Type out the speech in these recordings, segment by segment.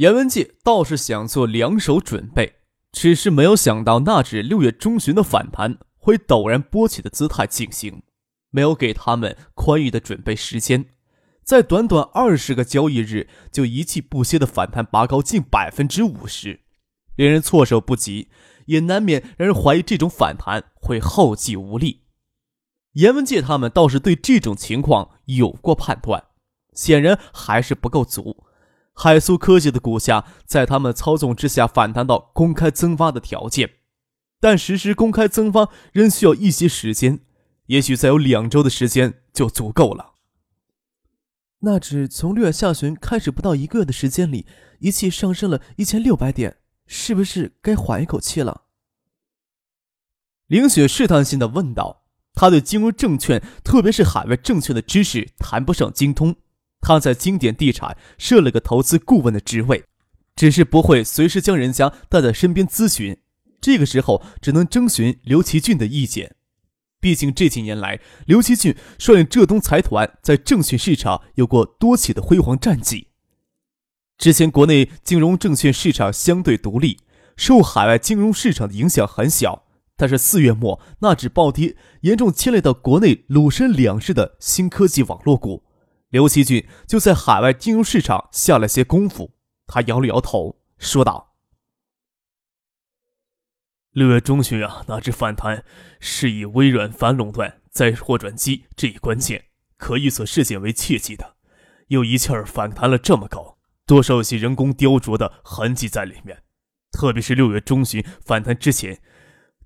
严文介倒是想做两手准备，只是没有想到那指六月中旬的反弹会陡然波起的姿态进行，没有给他们宽裕的准备时间，在短短二十个交易日就一气不歇的反弹拔高近百分之五十，令人措手不及，也难免让人怀疑这种反弹会后继无力。严文介他们倒是对这种情况有过判断，显然还是不够足。海苏科技的股价在他们操纵之下反弹到公开增发的条件，但实施公开增发仍需要一些时间，也许再有两周的时间就足够了。那指从六月下旬开始不到一个月的时间里，一气上升了一千六百点，是不是该缓一口气了？凌雪试探性的问道。他对金融证券，特别是海外证券的知识谈不上精通。他在经典地产设了个投资顾问的职位，只是不会随时将人家带在身边咨询。这个时候只能征询刘奇俊的意见。毕竟这几年来，刘奇俊率领浙东财团在证券市场有过多起的辉煌战绩。之前国内金融证券市场相对独立，受海外金融市场的影响很小。但是四月末纳指暴跌，严重牵累到国内鲁深两市的新科技网络股。刘奇俊就在海外金融市场下了些功夫，他摇了摇头，说道：“六月中旬啊，那只反弹是以微软反垄断再货转机这一关键可预测事件为契机的，又一气儿反弹了这么高，多少有些人工雕琢的痕迹在里面。特别是六月中旬反弹之前，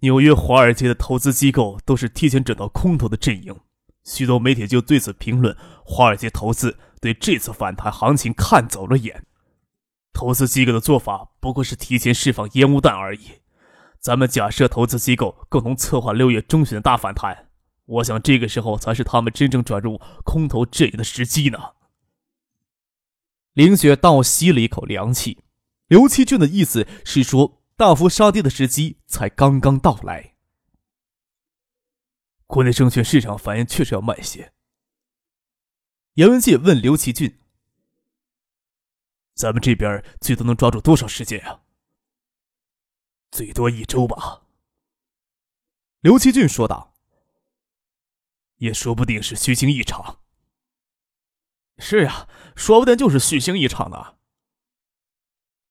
纽约华尔街的投资机构都是提前转到空头的阵营。”许多媒体就对此评论：华尔街投资对这次反弹行情看走了眼，投资机构的做法不过是提前释放烟雾弹而已。咱们假设投资机构共同策划六月中旬的大反弹，我想这个时候才是他们真正转入空头阵营的时机呢。林雪倒吸了一口凉气，刘奇俊的意思是说，大幅杀跌的时机才刚刚到来。国内证券市场反应确实要慢些。严文介问刘奇俊：“咱们这边最多能抓住多少时间啊？”“最多一周吧。”刘奇俊说道。“也说不定是虚惊一场。”“是呀，说不定就是虚惊一场呢。”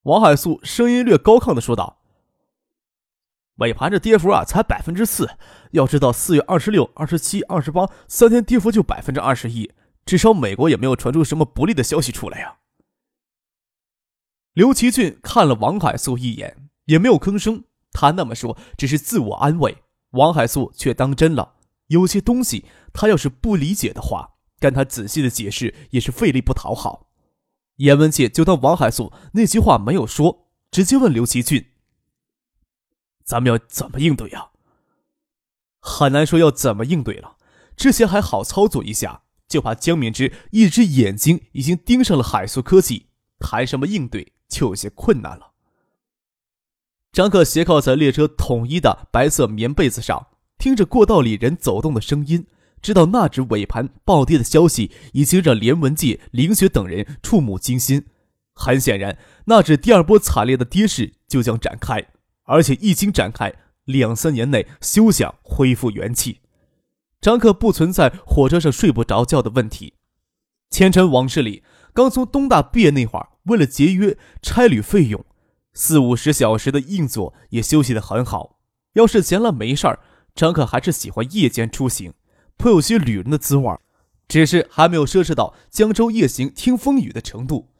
王海素声音略高亢的说道。尾盘这跌幅啊，才百分之四。要知道，四月二十六、二十七、二十八三天跌幅就百分之二十一，至少美国也没有传出什么不利的消息出来呀。刘奇俊看了王海素一眼，也没有吭声。他那么说，只是自我安慰。王海素却当真了。有些东西，他要是不理解的话，跟他仔细的解释也是费力不讨好。严文杰就当王海素那句话没有说，直接问刘奇俊。咱们要怎么应对呀？很难说要怎么应对了。之前还好操作一下，就怕江敏之一只眼睛已经盯上了海素科技，谈什么应对就有些困难了。张克斜靠在列车统一的白色棉被子上，听着过道里人走动的声音，知道那只尾盘暴跌的消息已经让连文介、林雪等人触目惊心。很显然，那只第二波惨烈的跌势就将展开。而且一经展开，两三年内休想恢复元气。张克不存在火车上睡不着觉的问题。前尘往事里，刚从东大毕业那会儿，为了节约差旅费用，四五十小时的硬座也休息得很好。要是闲了没事儿，张克还是喜欢夜间出行，颇有些旅人的滋味只是还没有奢侈到江州夜行听风雨的程度。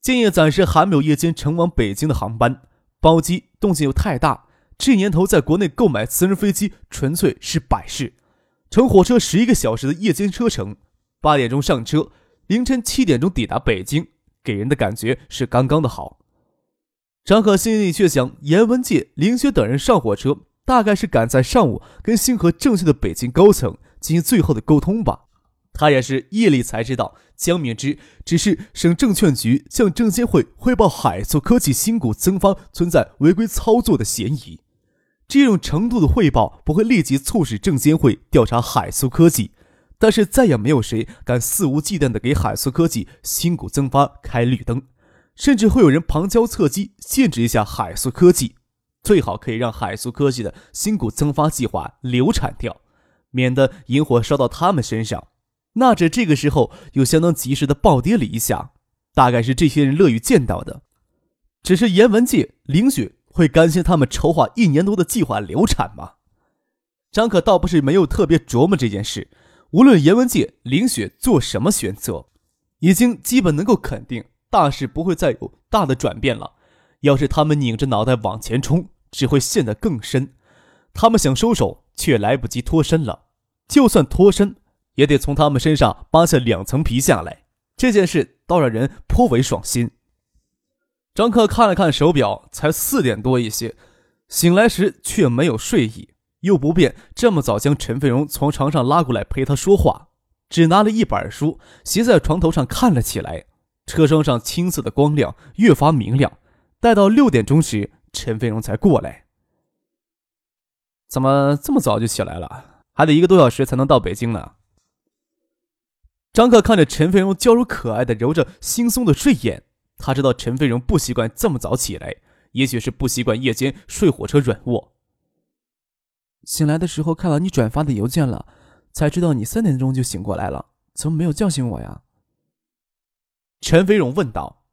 建业暂时还没有夜间乘往北京的航班。包机动静又太大，这年头在国内购买私人飞机纯粹是摆事。乘火车十一个小时的夜间车程，八点钟上车，凌晨七点钟抵达北京，给人的感觉是刚刚的好。张可心里却想：严文介、林雪等人上火车，大概是赶在上午跟星河正确的北京高层进行最后的沟通吧。他也是夜里才知道，江敏之只是省证券局向证监会汇报海塑科技新股增发存在违规操作的嫌疑。这种程度的汇报不会立即促使证监会调查海塑科技，但是再也没有谁敢肆无忌惮地给海塑科技新股增发开绿灯。甚至会有人旁敲侧击限制一下海塑科技，最好可以让海塑科技的新股增发计划流产掉，免得引火烧到他们身上。纳指这个时候又相当及时的暴跌了一下，大概是这些人乐于见到的。只是严文界、林雪会甘心他们筹划一年多的计划流产吗？张可倒不是没有特别琢磨这件事，无论严文界、林雪做什么选择，已经基本能够肯定。大事不会再有大的转变了。要是他们拧着脑袋往前冲，只会陷得更深。他们想收手，却来不及脱身了。就算脱身，也得从他们身上扒下两层皮下来。这件事倒让人颇为爽心。张克看了看手表，才四点多一些。醒来时却没有睡意，又不便这么早将陈飞荣从床上拉过来陪他说话，只拿了一本书，斜在床头上看了起来。车窗上青色的光亮越发明亮，待到六点钟时，陈飞荣才过来。怎么这么早就起来了？还得一个多小时才能到北京呢。张克看着陈飞荣娇柔可爱的揉着惺忪的睡眼，他知道陈飞荣不习惯这么早起来，也许是不习惯夜间睡火车软卧。醒来的时候看到你转发的邮件了，才知道你三点钟就醒过来了，怎么没有叫醒我呀？陈飞荣问道：“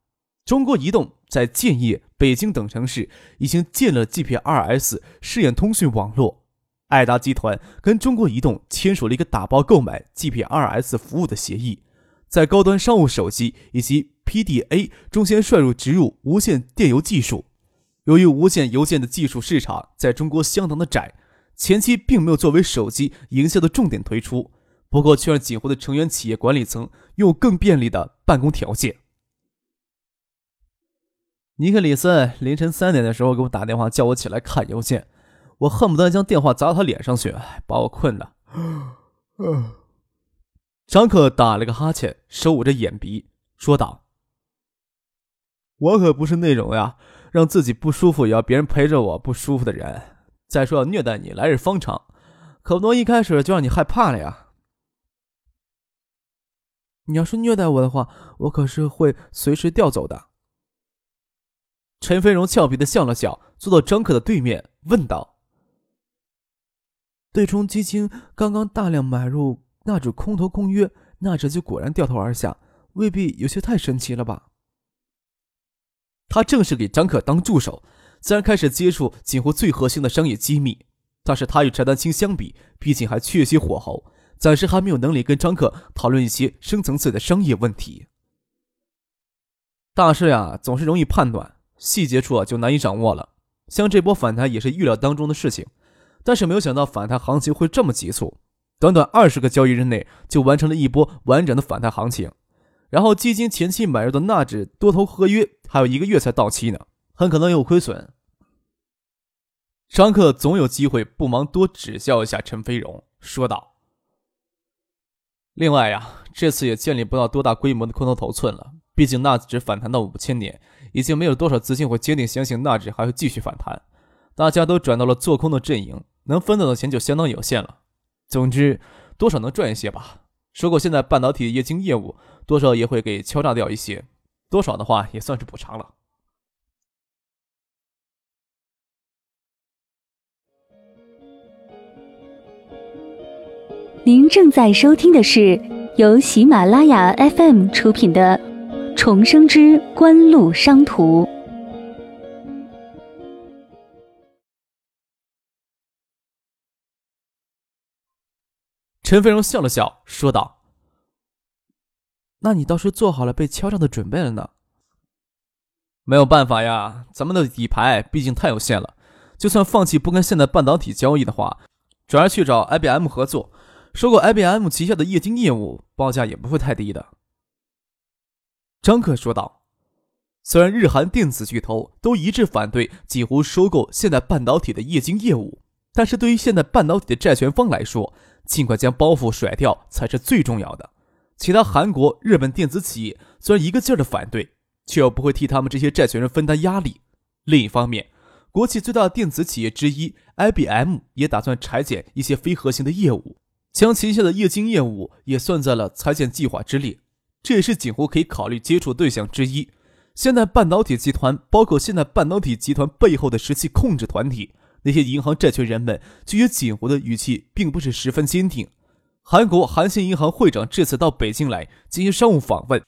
中国移动在建业、北京等城市已经建了 GPRS 试验通讯网络。爱达集团跟中国移动签署了一个打包购买 GPRS 服务的协议，在高端商务手机以及 PDA 中先率入植入无线电邮技术。由于无线邮件的技术市场在中国相当的窄，前期并没有作为手机营销的重点推出。”不过，却让锦湖的成员企业管理层拥有更便利的办公条件。尼克里森凌晨三点的时候给我打电话，叫我起来看邮件，我恨不得将电话砸他脸上去，把我困的。张克打了个哈欠，手捂着眼鼻，说道：“我可不是那种呀，让自己不舒服也要别人陪着我不舒服的人。再说要虐待你，来日方长，可不能一开始就让你害怕了呀。”你要是虐待我的话，我可是会随时调走的。陈飞荣俏皮的笑了笑，坐到张可的对面，问道：“对冲基金刚刚大量买入纳指空头空约，纳指就果然掉头而下，未必有些太神奇了吧？”他正是给张可当助手，自然开始接触几乎最核心的商业机密。但是他与翟丹青相比，毕竟还缺些火候。暂时还没有能力跟张可讨论一些深层次的商业问题。大事呀，总是容易判断，细节处啊就难以掌握了。像这波反弹也是预料当中的事情，但是没有想到反弹行情会这么急促，短短二十个交易日内就完成了一波完整的反弹行情。然后基金前期买入的纳指多头合约还有一个月才到期呢，很可能有亏损。张克总有机会不忙多指教一下陈飞荣，说道。另外呀，这次也建立不到多大规模的空头头寸了。毕竟纳指反弹到五千点，已经没有多少资金会坚定相信纳指还会继续反弹。大家都转到了做空的阵营，能分到的钱就相当有限了。总之，多少能赚一些吧。收购现在半导体液晶业务多少也会给敲诈掉一些，多少的话也算是补偿了。您正在收听的是由喜马拉雅 FM 出品的《重生之官路商途》。陈飞荣笑了笑，说道：“那你倒是做好了被敲诈的准备了呢？”没有办法呀，咱们的底牌毕竟太有限了。就算放弃不跟现代半导体交易的话，转而去找 IBM 合作。收购 IBM 旗下的液晶业务，报价也不会太低的。张克说道：“虽然日韩电子巨头都一致反对几乎收购现代半导体的液晶业务，但是对于现代半导体的债权方来说，尽快将包袱甩掉才是最重要的。其他韩国、日本电子企业虽然一个劲儿的反对，却又不会替他们这些债权人分担压力。另一方面，国际最大的电子企业之一 IBM 也打算裁减一些非核心的业务，将旗下的液晶业务也算在了裁减计划之列。这也是景湖可以考虑接触对象之一。现代半导体集团包括现代半导体集团背后的实际控制团体，那些银行债权人们对于锦湖的语气并不是十分坚定。韩国韩信银行会长这次到北京来进行商务访问，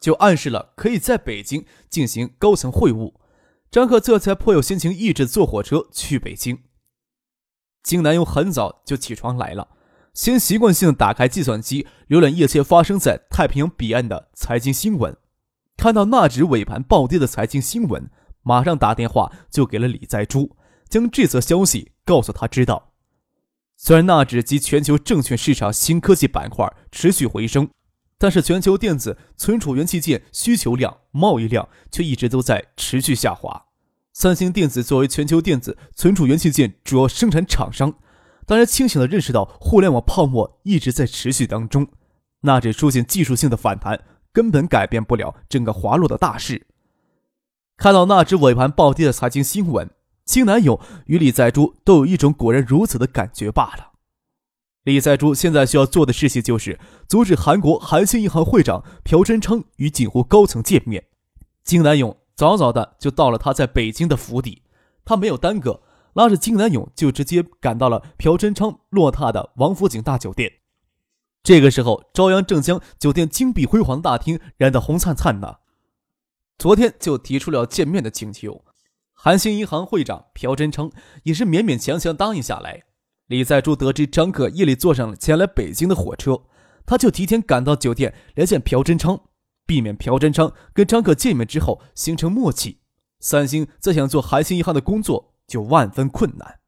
就暗示了可以在北京进行高层会晤。张克这才颇有心情，一直坐火车去北京。金南勇很早就起床来了，先习惯性打开计算机，浏览一切发生在太平洋彼岸的财经新闻。看到纳指尾盘暴跌的财经新闻，马上打电话就给了李在洙，将这则消息告诉他知道。虽然纳指及全球证券市场新科技板块持续回升。但是，全球电子存储元器件需求量、贸易量却一直都在持续下滑。三星电子作为全球电子存储元器件主要生产厂商，当然清醒地认识到互联网泡沫一直在持续当中，纳指出现技术性的反弹，根本改变不了整个滑落的大势。看到纳指尾盘暴跌的财经新闻，金南勇与李在洙都有一种果然如此的感觉罢了。李在洙现在需要做的事情就是阻止韩国韩信银行会长朴真昌与锦湖高层见面。金南勇早早的就到了他在北京的府邸，他没有耽搁，拉着金南勇就直接赶到了朴真昌落榻的王府井大酒店。这个时候，朝阳正将酒店金碧辉煌大厅燃得红灿灿的。昨天就提出了见面的请求，韩星银行会长朴真昌也是勉勉强强答应下来。李在洙得知张克夜里坐上了前来北京的火车，他就提前赶到酒店连线朴真昌，避免朴真昌跟张克见面之后形成默契。三星再想做韩星银行的工作就万分困难。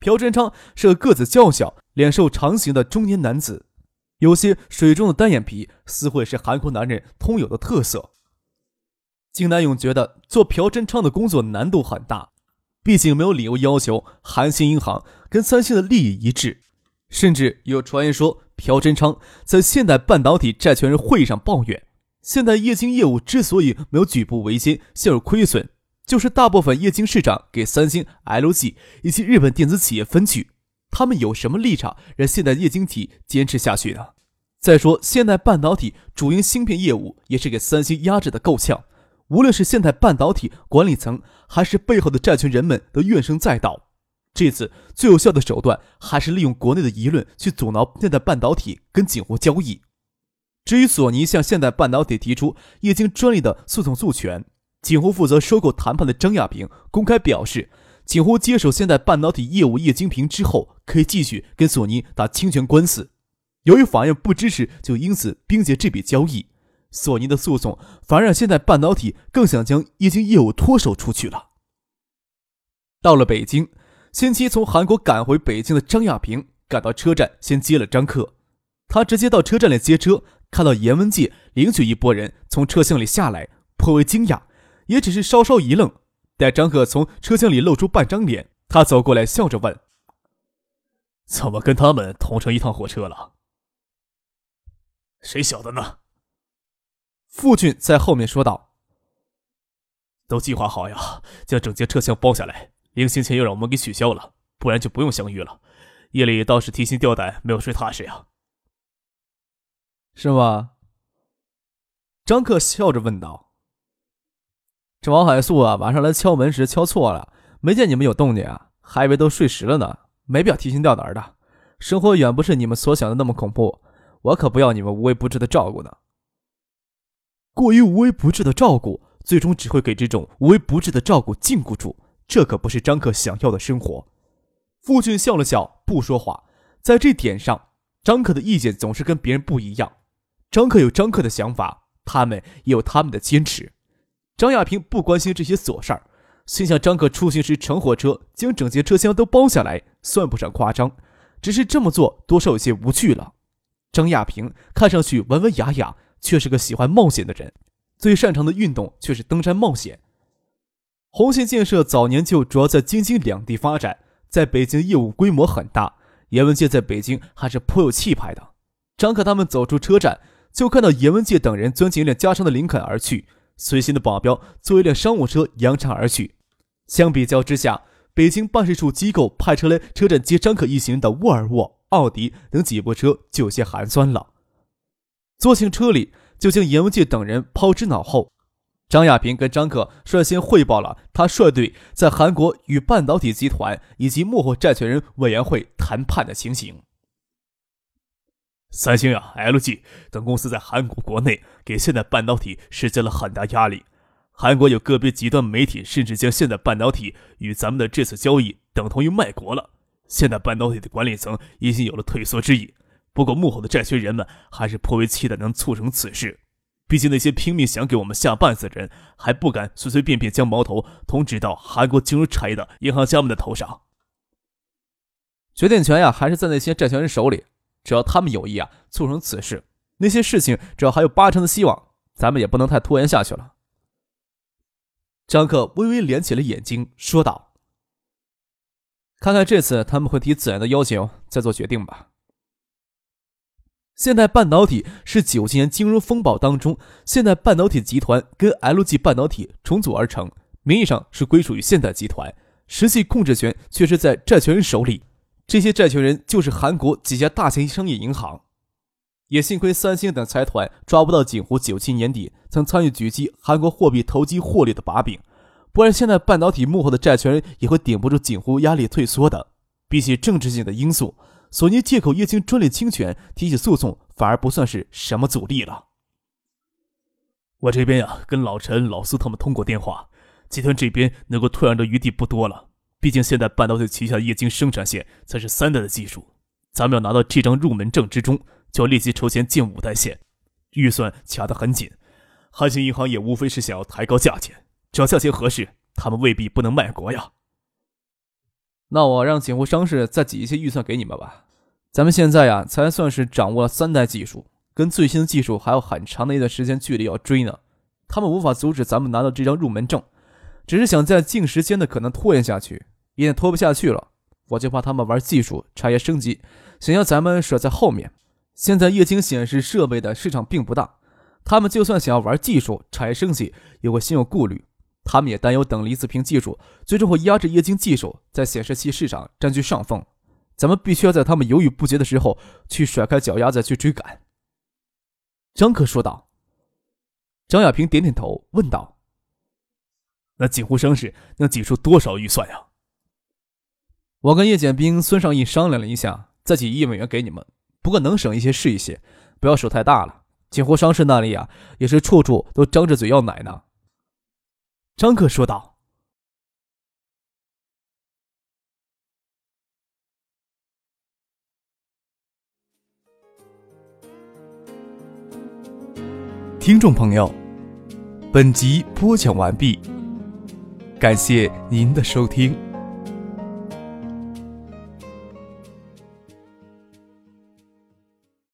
朴真昌是个个子较小、脸瘦长形的中年男子，有些水中的单眼皮似乎也是韩国男人通有的特色。金南勇觉得做朴真昌的工作难度很大。毕竟没有理由要求韩信银行跟三星的利益一致，甚至有传言说朴真昌在现代半导体债权人会议上抱怨，现代液晶业务之所以没有举步维艰、陷入亏损，就是大部分液晶市场给三星、LG 以及日本电子企业分去，他们有什么立场让现代液晶体坚持下去呢？再说，现代半导体主营芯片业务也是给三星压制的够呛。无论是现代半导体管理层，还是背后的债权人们，都怨声载道。这次最有效的手段，还是利用国内的舆论去阻挠现代半导体跟景湖交易。至于索尼向现代半导体提出液晶专利的诉讼诉权，景湖负责收购谈判的张亚平公开表示，景湖接手现代半导体业务液晶屏之后，可以继续跟索尼打侵权官司。由于法院不支持，就因此冰结这笔交易。索尼的诉讼反而让现代半导体更想将液晶业务脱手出去了。到了北京，先期从韩国赶回北京的张亚平赶到车站，先接了张克。他直接到车站里接车，看到严文介领取一拨人从车厢里下来，颇为惊讶，也只是稍稍一愣。待张克从车厢里露出半张脸，他走过来笑着问：“怎么跟他们同乘一趟火车了？谁晓得呢？”傅俊在后面说道：“都计划好呀，将整节车厢包下来。临行前又让我们给取消了，不然就不用相遇了。夜里倒是提心吊胆，没有睡踏实呀。”是吗？张克笑着问道：“这王海素啊，晚上来敲门时敲错了，没见你们有动静啊，还以为都睡实了呢。没必要提心吊胆的，生活远不是你们所想的那么恐怖。我可不要你们无微不至的照顾呢。”过于无微不至的照顾，最终只会给这种无微不至的照顾禁锢住。这可不是张克想要的生活。父亲笑了笑，不说话。在这点上，张克的意见总是跟别人不一样。张克有张克的想法，他们也有他们的坚持。张亚平不关心这些琐事儿，心想张克出行时乘火车将整节车厢都包下来，算不上夸张，只是这么做多少有些无趣了。张亚平看上去文文雅雅。却是个喜欢冒险的人，最擅长的运动却是登山冒险。红信建设早年就主要在京津两地发展，在北京业务规模很大。严文介在北京还是颇有气派的。张可他们走出车站，就看到严文介等人钻进一辆加长的林肯而去，随行的保镖坐一辆商务车扬长而去。相比较之下，北京办事处机构派车来车站接张可一行人的沃尔沃、奥迪等几部车就有些寒酸了。坐进车里，就将严文杰等人抛之脑后。张亚平跟张可率先汇报了他率队在韩国与半导体集团以及幕后债权人委员会谈判的情形。三星呀、LG 等公司在韩国国内给现代半导体施加了很大压力。韩国有个别极端媒体甚至将现代半导体与咱们的这次交易等同于卖国了。现代半导体的管理层已经有了退缩之意。不过幕后的债权人们还是颇为期待能促成此事。毕竟那些拼命想给我们下绊子的人，还不敢随随便便将矛头捅指到韩国金融产业的银行家们的头上。决定权呀，还是在那些债权人手里。只要他们有意啊，促成此事，那些事情只要还有八成的希望，咱们也不能太拖延下去了。张克微微敛起了眼睛，说道：“看看这次他们会提怎样的要求，再做决定吧。”现代半导体是九七年金融风暴当中，现代半导体集团跟 LG 半导体重组而成，名义上是归属于现代集团，实际控制权却是在债权人手里。这些债权人就是韩国几家大型商业银行。也幸亏三星等财团抓不到景湖九七年底曾参与狙击韩国货币投机获利的把柄，不然现在半导体幕后的债权人也会顶不住景湖压力退缩的。比起政治性的因素。索尼借口液晶专利侵权提起诉讼，反而不算是什么阻力了。我这边呀，跟老陈、老苏他们通过电话，集团这边能够退让的余地不多了。毕竟现在半导体旗下液晶生产线才是三代的技术，咱们要拿到这张入门证之中，就要立即筹钱建五代线，预算卡得很紧。韩信银行也无非是想要抬高价钱，只要价钱合适，他们未必不能卖国呀。那我让景湖商事再挤一些预算给你们吧。咱们现在呀，才算是掌握了三代技术，跟最新的技术还有很长的一段时间距离要追呢。他们无法阻止咱们拿到这张入门证，只是想在近时间的可能拖延下去，一旦拖不下去了，我就怕他们玩技术、产业升级，想要咱们甩在后面。现在液晶显示设备的市场并不大，他们就算想要玩技术、产业升级，也会心有顾虑。他们也担忧等离子屏技术最终会压制液晶技术在显示器市场占据上风。咱们必须要在他们犹豫不决的时候去甩开脚丫子去追赶。”张克说道。张亚平点点头，问道：“那锦湖商事能挤出多少预算呀？”我跟叶简兵、孙尚义商量了一下，再挤一亿美元给你们。不过能省一些是一些，不要手太大了。锦湖商事那里呀，也是处处都张着嘴要奶呢。”张克说道。听众朋友，本集播讲完毕，感谢您的收听。